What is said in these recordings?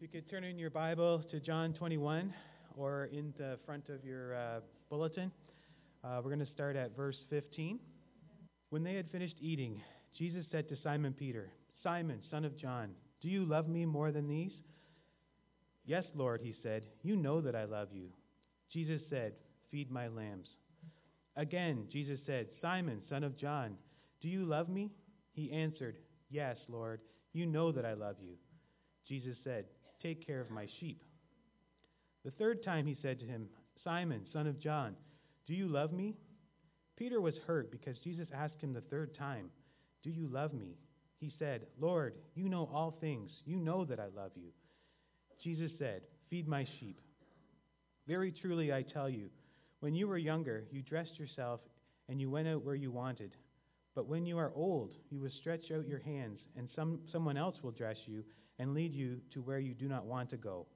If you could turn in your Bible to John 21 or in the front of your uh, bulletin, uh, we're going to start at verse 15. When they had finished eating, Jesus said to Simon Peter, Simon, son of John, do you love me more than these? Yes, Lord, he said, you know that I love you. Jesus said, Feed my lambs. Again, Jesus said, Simon, son of John, do you love me? He answered, Yes, Lord, you know that I love you. Jesus said, Take care of my sheep. The third time he said to him, Simon, son of John, do you love me? Peter was hurt because Jesus asked him the third time, Do you love me? He said, Lord, you know all things. You know that I love you. Jesus said, Feed my sheep. Very truly I tell you, when you were younger, you dressed yourself and you went out where you wanted. But when you are old, you will stretch out your hands, and some, someone else will dress you and lead you to where you do not want to go.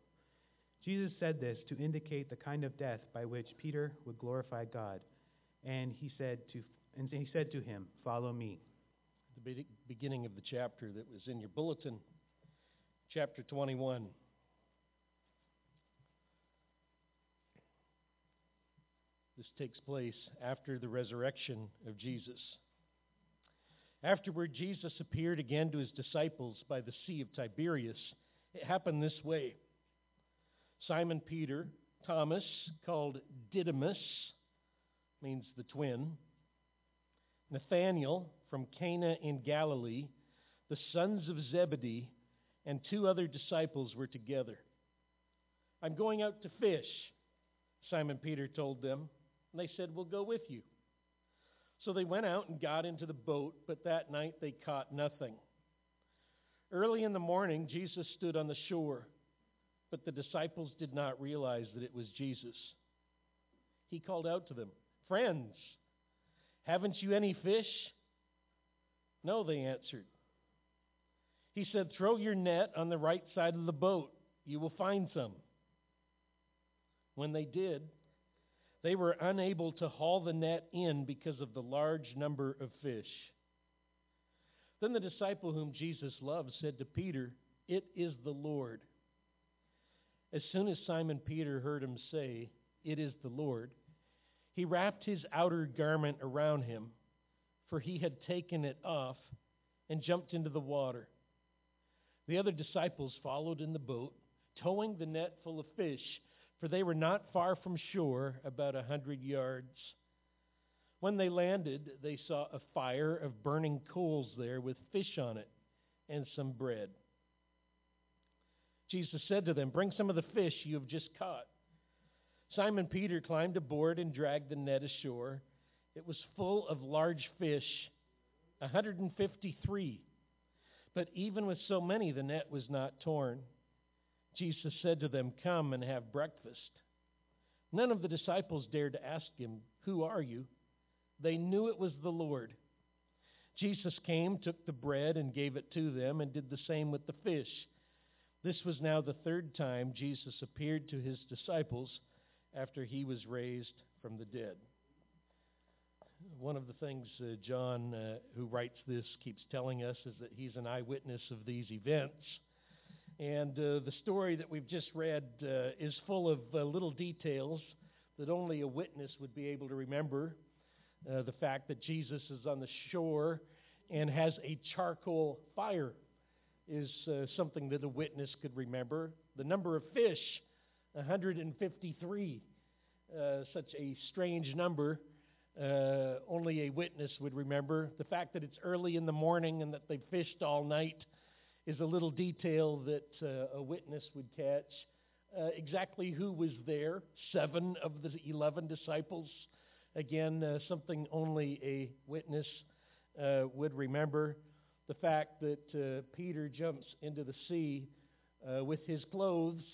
Jesus said this to indicate the kind of death by which Peter would glorify God. And he said to, and he said to him, Follow me. The beginning of the chapter that was in your bulletin, chapter 21. This takes place after the resurrection of Jesus. Afterward, Jesus appeared again to his disciples by the Sea of Tiberias. It happened this way Simon Peter, Thomas, called Didymus, means the twin, Nathanael from Cana in Galilee, the sons of Zebedee, and two other disciples were together. I'm going out to fish, Simon Peter told them. And they said, We'll go with you. So they went out and got into the boat, but that night they caught nothing. Early in the morning, Jesus stood on the shore, but the disciples did not realize that it was Jesus. He called out to them, Friends, haven't you any fish? No, they answered. He said, Throw your net on the right side of the boat. You will find some. When they did, they were unable to haul the net in because of the large number of fish. Then the disciple whom Jesus loved said to Peter, It is the Lord. As soon as Simon Peter heard him say, It is the Lord, he wrapped his outer garment around him, for he had taken it off, and jumped into the water. The other disciples followed in the boat, towing the net full of fish for they were not far from shore, about a hundred yards. When they landed, they saw a fire of burning coals there with fish on it and some bread. Jesus said to them, Bring some of the fish you have just caught. Simon Peter climbed aboard and dragged the net ashore. It was full of large fish, 153. But even with so many, the net was not torn. Jesus said to them, Come and have breakfast. None of the disciples dared to ask him, Who are you? They knew it was the Lord. Jesus came, took the bread, and gave it to them, and did the same with the fish. This was now the third time Jesus appeared to his disciples after he was raised from the dead. One of the things uh, John, uh, who writes this, keeps telling us is that he's an eyewitness of these events. And uh, the story that we've just read uh, is full of uh, little details that only a witness would be able to remember. Uh, the fact that Jesus is on the shore and has a charcoal fire is uh, something that a witness could remember. The number of fish, 153, uh, such a strange number. only a witness would remember. The fact that it's early in the morning and that they fished all night is a little detail that uh, a witness would catch. Uh, exactly who was there, seven of the 11 disciples. Again, uh, something only a witness uh, would remember. The fact that uh, Peter jumps into the sea uh, with his clothes,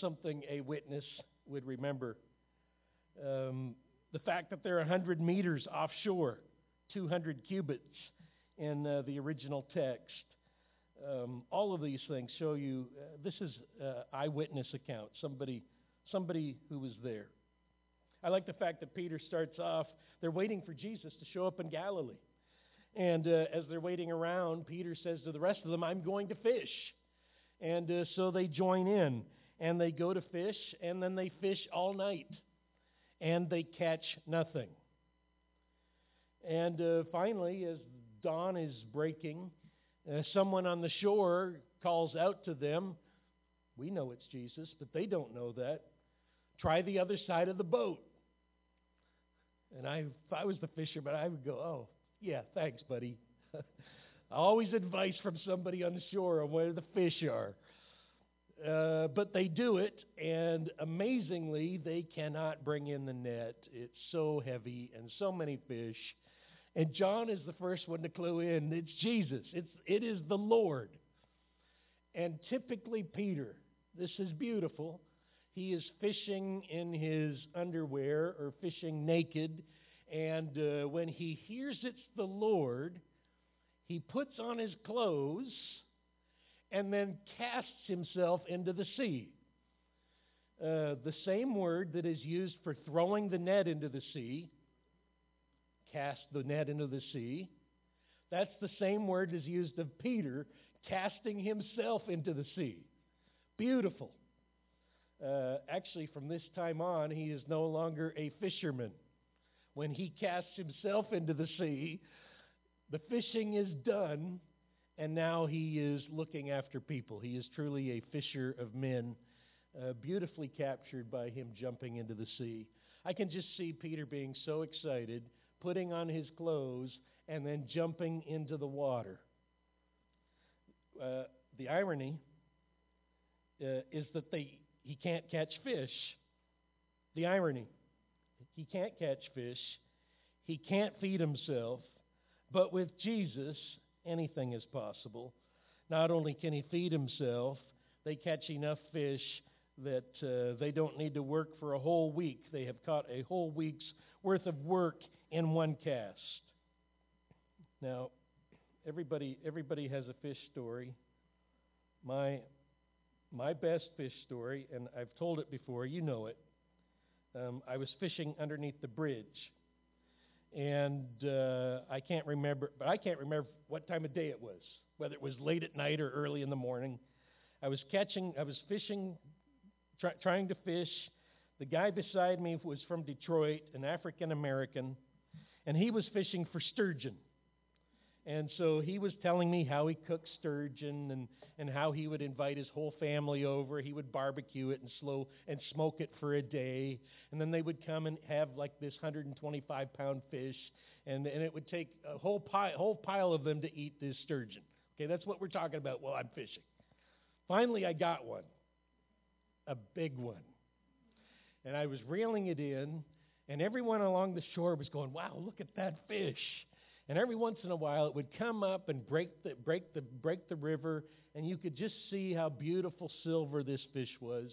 something a witness would remember. Um, the fact that they're 100 meters offshore, 200 cubits in the original text. Um, all of these things show you uh, this is uh, eyewitness account, somebody, somebody who was there. I like the fact that Peter starts off, they're waiting for Jesus to show up in Galilee. And uh, as they're waiting around, Peter says to the rest of them, I'm going to fish. And uh, so they join in and they go to fish and then they fish all night and they catch nothing. And uh, finally, as dawn is breaking, uh, someone on the shore calls out to them. We know it's Jesus, but they don't know that. Try the other side of the boat. And I, if I was the fisherman, I would go, oh, yeah, thanks, buddy. Always advice from somebody on the shore on where the fish are. Uh, but they do it, and amazingly, they cannot bring in the net. It's so heavy and so many fish. And John is the first one to clue in. It's Jesus. It's, it is the Lord. And typically, Peter, this is beautiful. He is fishing in his underwear or fishing naked. And uh, when he hears it's the Lord, he puts on his clothes and then casts himself into the sea. Uh, the same word that is used for throwing the net into the sea, cast the net into the sea, that's the same word as used of Peter casting himself into the sea. Beautiful. Uh, actually, from this time on, he is no longer a fisherman. When he casts himself into the sea, the fishing is done, and now he is looking after people. He is truly a fisher of men, uh, beautifully captured by him jumping into the sea. I can just see Peter being so excited, putting on his clothes, and then jumping into the water. Uh, the irony uh, is that they, he can't catch fish. The irony. He can't catch fish. He can't feed himself. But with Jesus, anything is possible. Not only can he feed himself, they catch enough fish that uh, they don't need to work for a whole week. They have caught a whole week's worth of work in one cast. Now, everybody, everybody has a fish story. My, my best fish story, and I've told it before, you know it. Um, I was fishing underneath the bridge and uh, I can't remember, but I can't remember what time of day it was, whether it was late at night or early in the morning. I was catching, I was fishing, try, trying to fish. The guy beside me was from Detroit, an African American, and he was fishing for sturgeon. And so he was telling me how he cooked sturgeon and, and how he would invite his whole family over. He would barbecue it and slow and smoke it for a day. And then they would come and have like this 125 pound fish. And, and it would take a whole pile, whole pile of them to eat this sturgeon. Okay, that's what we're talking about while I'm fishing. Finally, I got one, a big one. And I was reeling it in, and everyone along the shore was going, Wow, look at that fish. And every once in a while, it would come up and break the, break the, break the river, and you could just see how beautiful silver this fish was.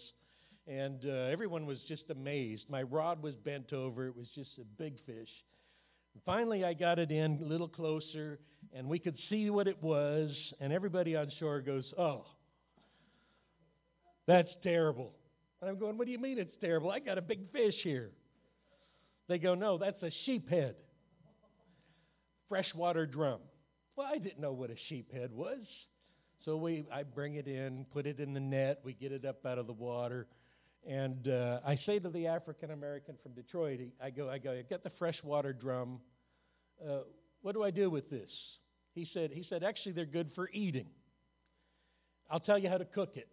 And uh, everyone was just amazed. My rod was bent over, it was just a big fish. And finally, I got it in a little closer, and we could see what it was, and everybody on shore goes, Oh, that's terrible. And I'm going, What do you mean it's terrible? I got a big fish here. They go, No, that's a sheephead freshwater drum. Well, I didn't know what a sheephead was. So we, I bring it in, put it in the net, we get it up out of the water. And uh, I say to the African American from Detroit, I go, I go, I get the freshwater drum. Uh, what do I do with this? He said, he said, actually, they're good for eating. I'll tell you how to cook it.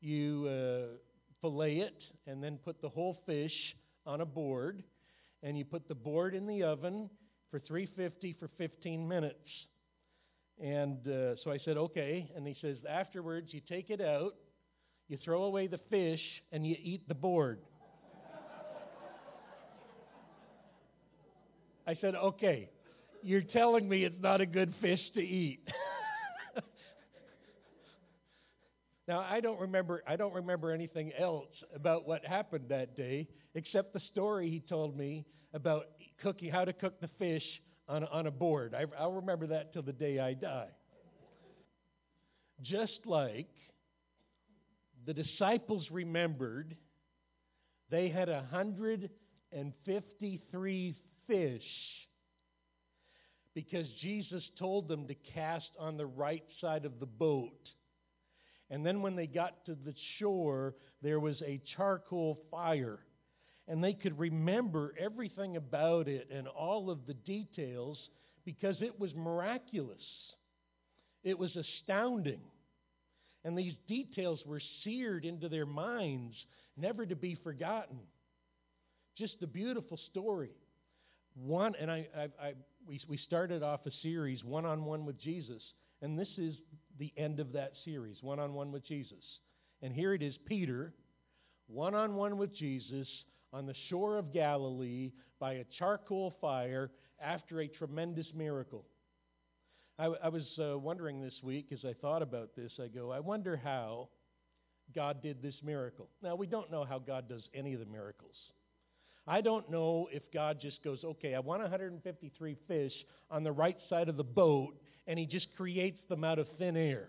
You uh, fillet it and then put the whole fish on a board, and you put the board in the oven for 350 for 15 minutes. And uh, so I said, okay. And he says, afterwards, you take it out, you throw away the fish, and you eat the board. I said, okay, you're telling me it's not a good fish to eat. now I don't remember I don't remember anything else about what happened that day except the story he told me about cooking, how to cook the fish on a, on a board. I, I'll remember that till the day I die. Just like the disciples remembered, they had 153 fish because Jesus told them to cast on the right side of the boat. And then when they got to the shore, there was a charcoal fire. And they could remember everything about it and all of the details because it was miraculous. It was astounding. And these details were seared into their minds, never to be forgotten. Just a beautiful story. One, and I, I, I we, we started off a series, One on One with Jesus, and this is the end of that series, One on One with Jesus. And here it is Peter, one on one with Jesus on the shore of Galilee by a charcoal fire after a tremendous miracle. I, I was uh, wondering this week as I thought about this, I go, I wonder how God did this miracle. Now, we don't know how God does any of the miracles. I don't know if God just goes, okay, I want 153 fish on the right side of the boat, and he just creates them out of thin air.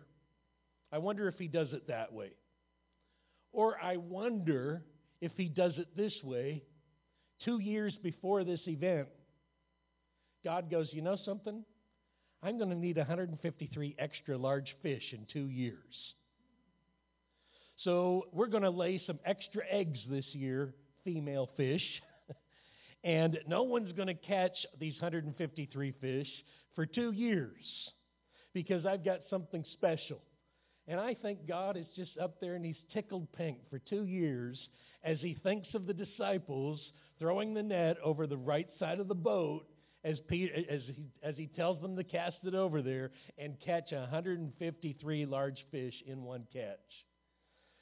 I wonder if he does it that way. Or I wonder if he does it this way. Two years before this event, God goes, you know something? I'm going to need 153 extra large fish in two years. So we're going to lay some extra eggs this year, female fish. and no one's going to catch these 153 fish for two years because I've got something special. And I think God is just up there and he's tickled pink for two years as he thinks of the disciples throwing the net over the right side of the boat as, Peter, as, he, as he tells them to cast it over there and catch 153 large fish in one catch.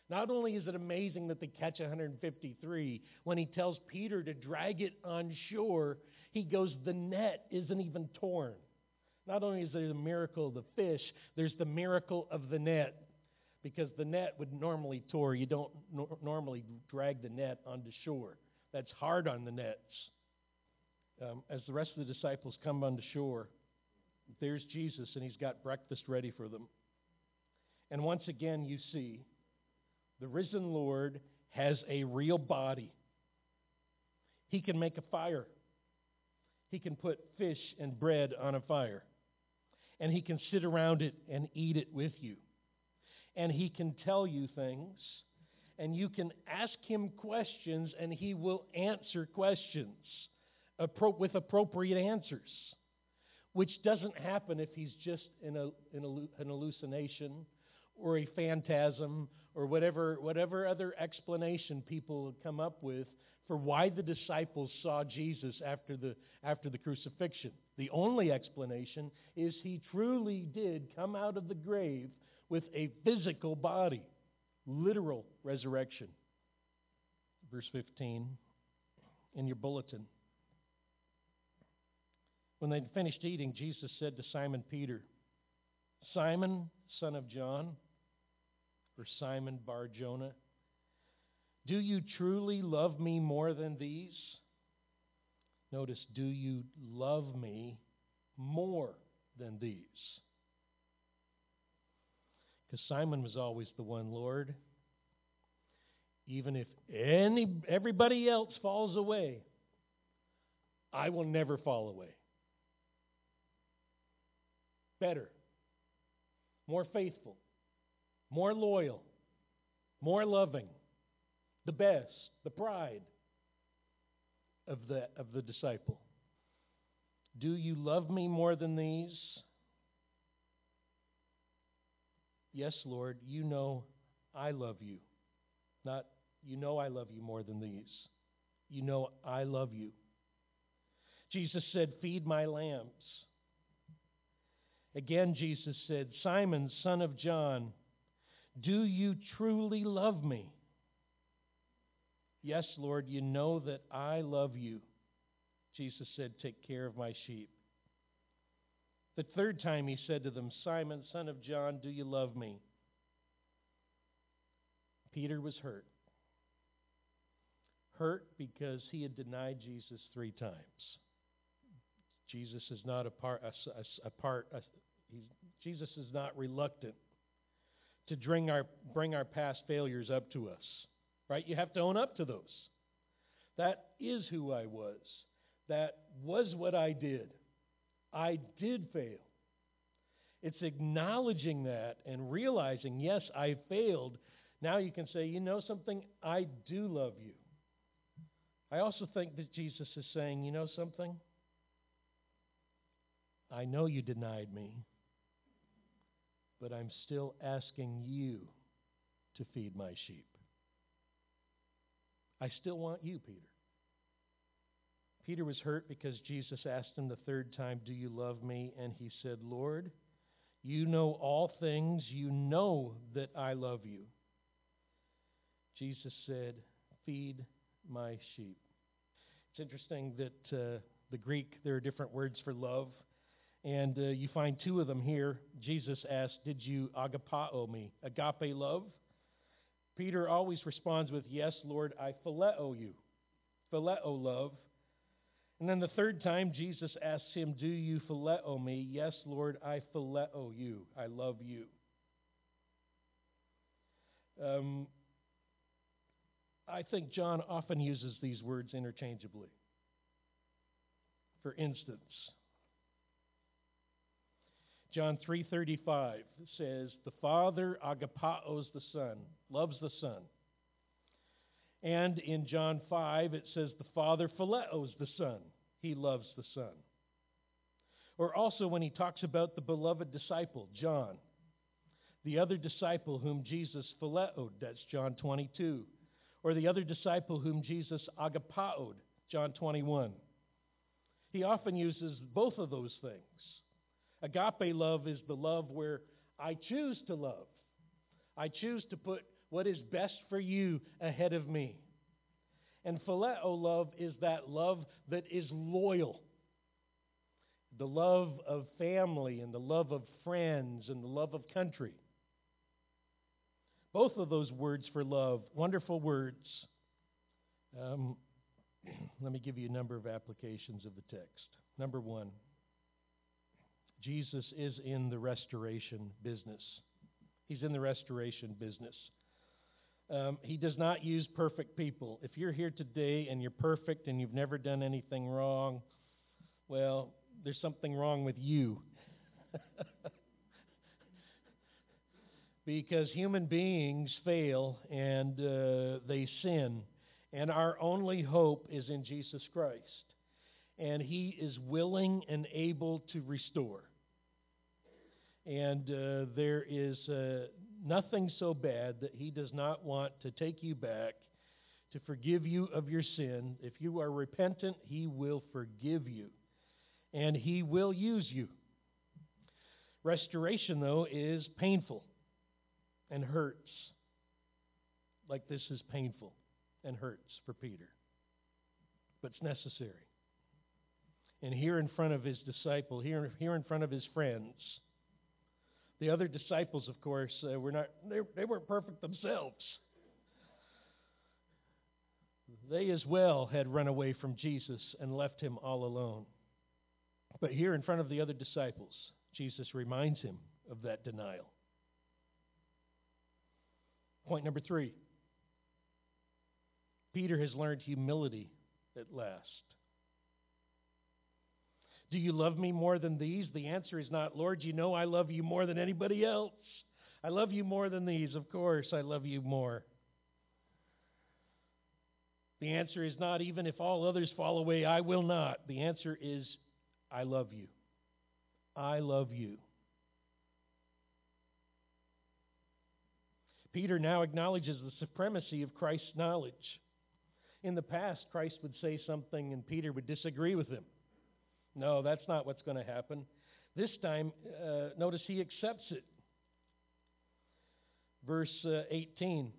Not only is it amazing that they catch 153, when he tells Peter to drag it on shore, he goes, The net isn't even torn. Not only is there the miracle of the fish, there's the miracle of the net. Because the net would normally tore. You don't no- normally drag the net onto shore. That's hard on the nets um, as the rest of the disciples come onto shore, there's Jesus, and he's got breakfast ready for them. And once again, you see the risen Lord has a real body. He can make a fire. He can put fish and bread on a fire. And he can sit around it and eat it with you. And he can tell you things. And you can ask him questions, and he will answer questions with appropriate answers, which doesn't happen if he's just in, a, in a, an hallucination or a phantasm or whatever, whatever other explanation people come up with for why the disciples saw Jesus after the, after the crucifixion. The only explanation is he truly did come out of the grave with a physical body, literal resurrection. Verse 15 in your bulletin. When they'd finished eating, Jesus said to Simon Peter, Simon, son of John, or Simon Bar Jonah, do you truly love me more than these? Notice, do you love me more than these? Because Simon was always the one, Lord. Even if any everybody else falls away, I will never fall away better, more faithful, more loyal, more loving, the best, the pride of the, of the disciple. Do you love me more than these? Yes, Lord, you know I love you. Not, you know I love you more than these. You know I love you. Jesus said, Feed my lambs. Again, Jesus said, Simon, son of John, do you truly love me? Yes, Lord, you know that I love you. Jesus said, Take care of my sheep. The third time he said to them, Simon, son of John, do you love me? Peter was hurt. Hurt because he had denied Jesus three times. Jesus is not a part, a, a, a part, a, Jesus is not reluctant to bring our, bring our past failures up to us. Right? You have to own up to those. That is who I was. That was what I did. I did fail. It's acknowledging that and realizing, yes, I failed. Now you can say, you know something? I do love you. I also think that Jesus is saying, you know something? I know you denied me, but I'm still asking you to feed my sheep. I still want you, Peter. Peter was hurt because Jesus asked him the third time, Do you love me? And he said, Lord, you know all things. You know that I love you. Jesus said, Feed my sheep. It's interesting that uh, the Greek, there are different words for love, and uh, you find two of them here. Jesus asked, Did you agapao me? Agape love? Peter always responds with, Yes, Lord, I phileo you. Phileo love. And then the third time, Jesus asks him, Do you phileo me? Yes, Lord, I phileo you. I love you. Um, I think John often uses these words interchangeably. For instance, John 3:35 says, "The Father agapaos the Son, loves the Son." And in John 5 it says the Father phileos the Son, he loves the Son. Or also when he talks about the beloved disciple, John, the other disciple whom Jesus phileoed, that's John 22. Or the other disciple whom Jesus agapaoed, John 21. He often uses both of those things. Agape love is the love where I choose to love. I choose to put what is best for you ahead of me. And phileo love is that love that is loyal. The love of family and the love of friends and the love of country. Both of those words for love, wonderful words. Um, let me give you a number of applications of the text. Number one, Jesus is in the restoration business. He's in the restoration business. Um, he does not use perfect people. If you're here today and you're perfect and you've never done anything wrong, well, there's something wrong with you. because human beings fail and uh, they sin, and our only hope is in Jesus Christ. And He is willing and able to restore. And uh, there is uh, nothing so bad that He does not want to take you back, to forgive you of your sin. If you are repentant, He will forgive you, and He will use you. Restoration, though, is painful and hurts, like this is painful and hurts for Peter. But it's necessary. And here in front of his disciple, here, here in front of his friends, the other disciples, of course, uh, were not, they, they weren't perfect themselves. They as well had run away from Jesus and left him all alone. But here in front of the other disciples, Jesus reminds him of that denial. Point number three Peter has learned humility at last. Do you love me more than these? The answer is not, Lord, you know I love you more than anybody else. I love you more than these. Of course, I love you more. The answer is not, even if all others fall away, I will not. The answer is, I love you. I love you. Peter now acknowledges the supremacy of Christ's knowledge. In the past, Christ would say something and Peter would disagree with him. No, that's not what's going to happen. This time, uh, notice he accepts it. Verse uh, 18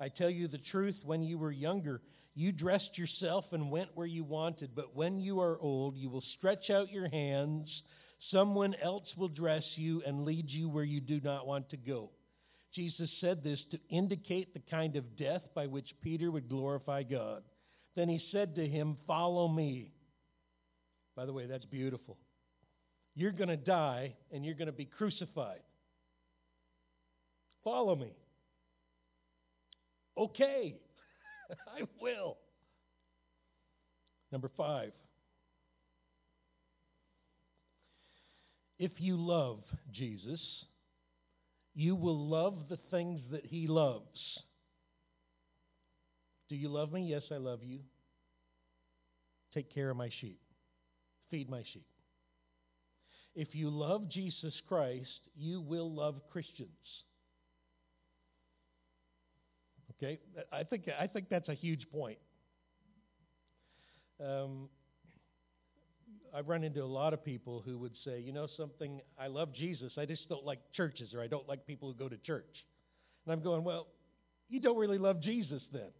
I tell you the truth, when you were younger, you dressed yourself and went where you wanted, but when you are old, you will stretch out your hands. Someone else will dress you and lead you where you do not want to go. Jesus said this to indicate the kind of death by which Peter would glorify God. Then he said to him, Follow me. By the way, that's beautiful. You're going to die and you're going to be crucified. Follow me. Okay, I will. Number five. If you love Jesus, you will love the things that he loves. Do you love me? Yes, I love you. Take care of my sheep. Feed my sheep. If you love Jesus Christ, you will love Christians. Okay? I think, I think that's a huge point. Um, I've run into a lot of people who would say, you know something, I love Jesus, I just don't like churches, or I don't like people who go to church. And I'm going, well, you don't really love Jesus then.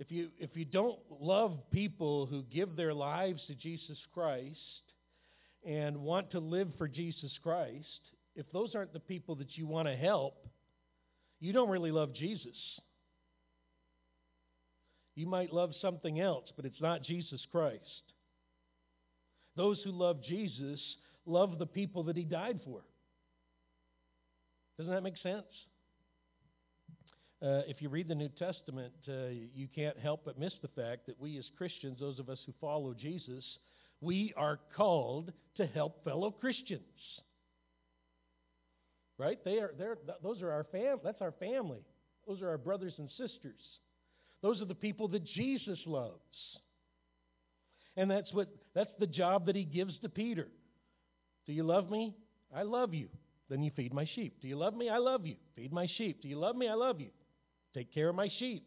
If you, if you don't love people who give their lives to Jesus Christ and want to live for Jesus Christ, if those aren't the people that you want to help, you don't really love Jesus. You might love something else, but it's not Jesus Christ. Those who love Jesus love the people that he died for. Doesn't that make sense? Uh, if you read the New Testament, uh, you can't help but miss the fact that we as Christians, those of us who follow Jesus, we are called to help fellow Christians. Right? They are, they're, those are our fam- that's our family. Those are our brothers and sisters. Those are the people that Jesus loves. And that's what that's the job that he gives to Peter. Do you love me? I love you. Then you feed my sheep. Do you love me? I love you. Feed my sheep. Do you love me? I love you. Take care of my sheep.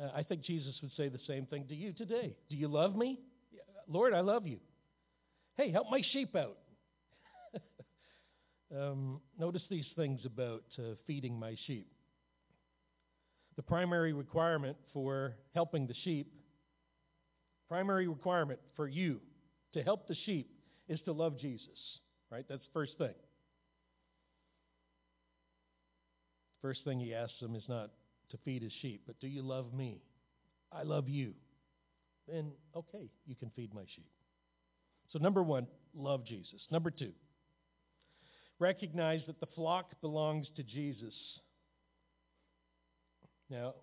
Uh, I think Jesus would say the same thing to you today. Do you love me? Lord, I love you. Hey, help my sheep out. um, notice these things about uh, feeding my sheep. The primary requirement for helping the sheep, primary requirement for you to help the sheep is to love Jesus. Right? That's the first thing. First thing he asks them is not to feed his sheep, but do you love me? I love you. Then, okay, you can feed my sheep. So, number one, love Jesus. Number two, recognize that the flock belongs to Jesus. Now,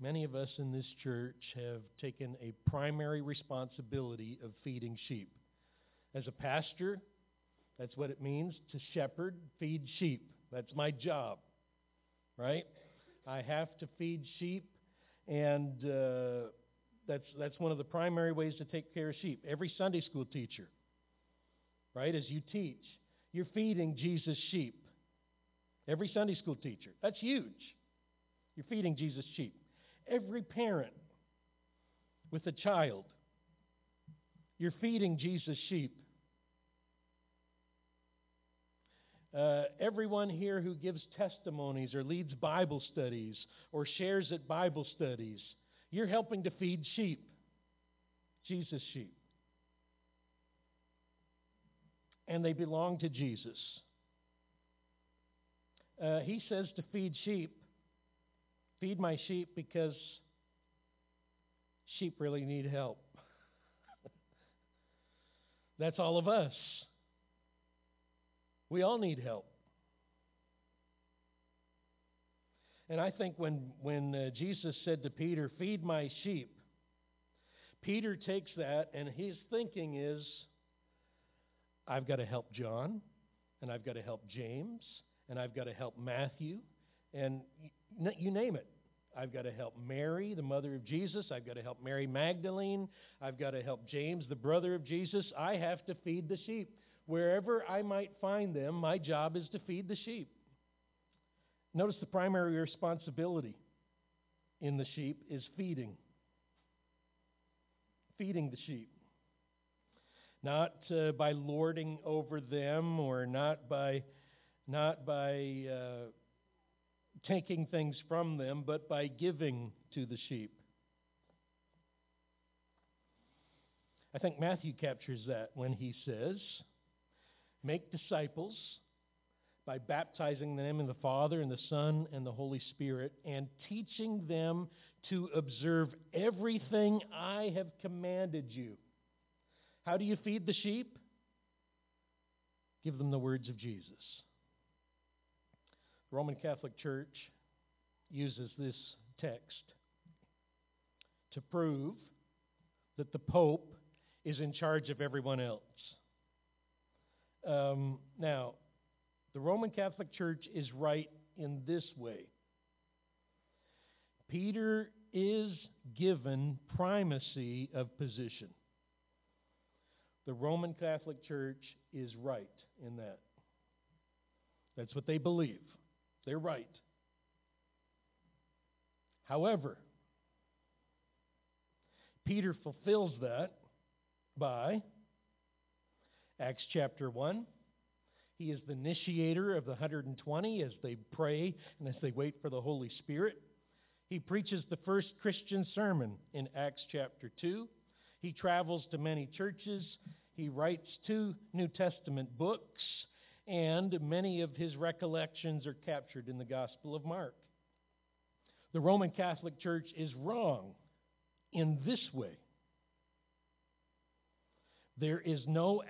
many of us in this church have taken a primary responsibility of feeding sheep. As a pastor, that's what it means to shepherd, feed sheep. That's my job right? I have to feed sheep, and uh, that's, that's one of the primary ways to take care of sheep. Every Sunday school teacher, right, as you teach, you're feeding Jesus' sheep. Every Sunday school teacher. That's huge. You're feeding Jesus' sheep. Every parent with a child, you're feeding Jesus' sheep. Uh, everyone here who gives testimonies or leads Bible studies or shares at Bible studies, you're helping to feed sheep, Jesus' sheep. And they belong to Jesus. Uh, he says to feed sheep, feed my sheep because sheep really need help. That's all of us. We all need help. And I think when, when uh, Jesus said to Peter, Feed my sheep, Peter takes that and his thinking is, I've got to help John, and I've got to help James, and I've got to help Matthew, and you name it. I've got to help Mary, the mother of Jesus. I've got to help Mary Magdalene. I've got to help James, the brother of Jesus. I have to feed the sheep. Wherever I might find them, my job is to feed the sheep. Notice the primary responsibility in the sheep is feeding. Feeding the sheep. Not uh, by lording over them or not by, not by uh, taking things from them, but by giving to the sheep. I think Matthew captures that when he says, Make disciples by baptizing them in the Father and the Son and the Holy Spirit and teaching them to observe everything I have commanded you. How do you feed the sheep? Give them the words of Jesus. The Roman Catholic Church uses this text to prove that the Pope is in charge of everyone else. Um, now, the Roman Catholic Church is right in this way Peter is given primacy of position. The Roman Catholic Church is right in that. That's what they believe. They're right. However, Peter fulfills that by Acts chapter 1. He is the initiator of the 120 as they pray and as they wait for the Holy Spirit. He preaches the first Christian sermon in Acts chapter 2. He travels to many churches. He writes two New Testament books, and many of his recollections are captured in the Gospel of Mark. The Roman Catholic Church is wrong in this way there is no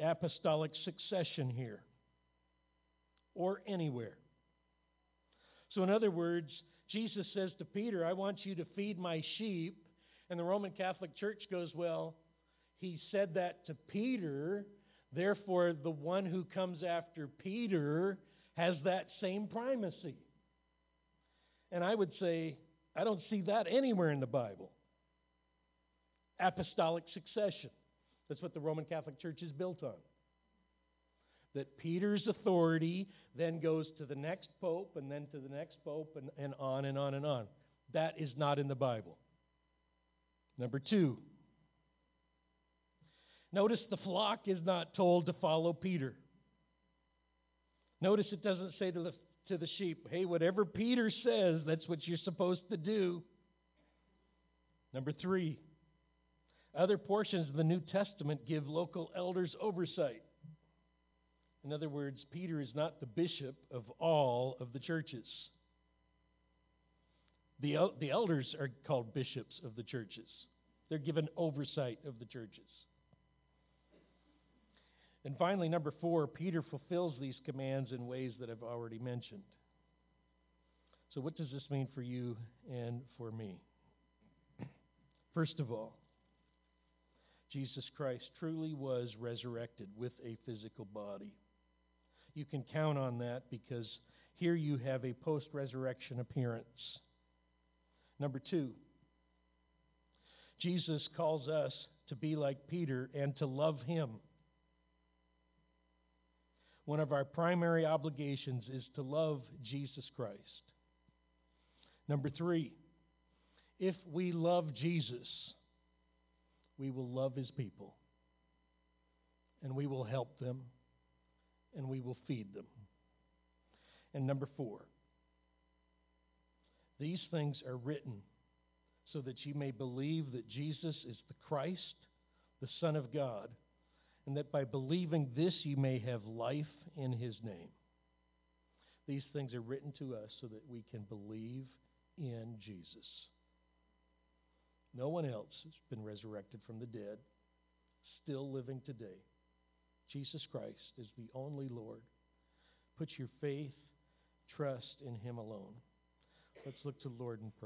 apostolic succession here or anywhere. So, in other words, Jesus says to Peter, I want you to feed my sheep. And the Roman Catholic Church goes, Well, he said that to Peter. Therefore, the one who comes after Peter has that same primacy. And I would say, I don't see that anywhere in the Bible. Apostolic succession. That's what the Roman Catholic Church is built on. That Peter's authority then goes to the next pope and then to the next pope and, and on and on and on. That is not in the Bible. Number two, notice the flock is not told to follow Peter. Notice it doesn't say to the, to the sheep, hey, whatever Peter says, that's what you're supposed to do. Number three, other portions of the New Testament give local elders oversight. In other words, Peter is not the bishop of all of the churches. The, el- the elders are called bishops of the churches, they're given oversight of the churches. And finally, number four, Peter fulfills these commands in ways that I've already mentioned. So, what does this mean for you and for me? First of all, Jesus Christ truly was resurrected with a physical body. You can count on that because here you have a post resurrection appearance. Number two, Jesus calls us to be like Peter and to love him. One of our primary obligations is to love Jesus Christ. Number three, if we love Jesus, we will love his people and we will help them and we will feed them. And number four, these things are written so that you may believe that Jesus is the Christ, the Son of God, and that by believing this you may have life in his name. These things are written to us so that we can believe in Jesus. No one else has been resurrected from the dead, still living today. Jesus Christ is the only Lord. Put your faith, trust in Him alone. Let's look to the Lord and pray.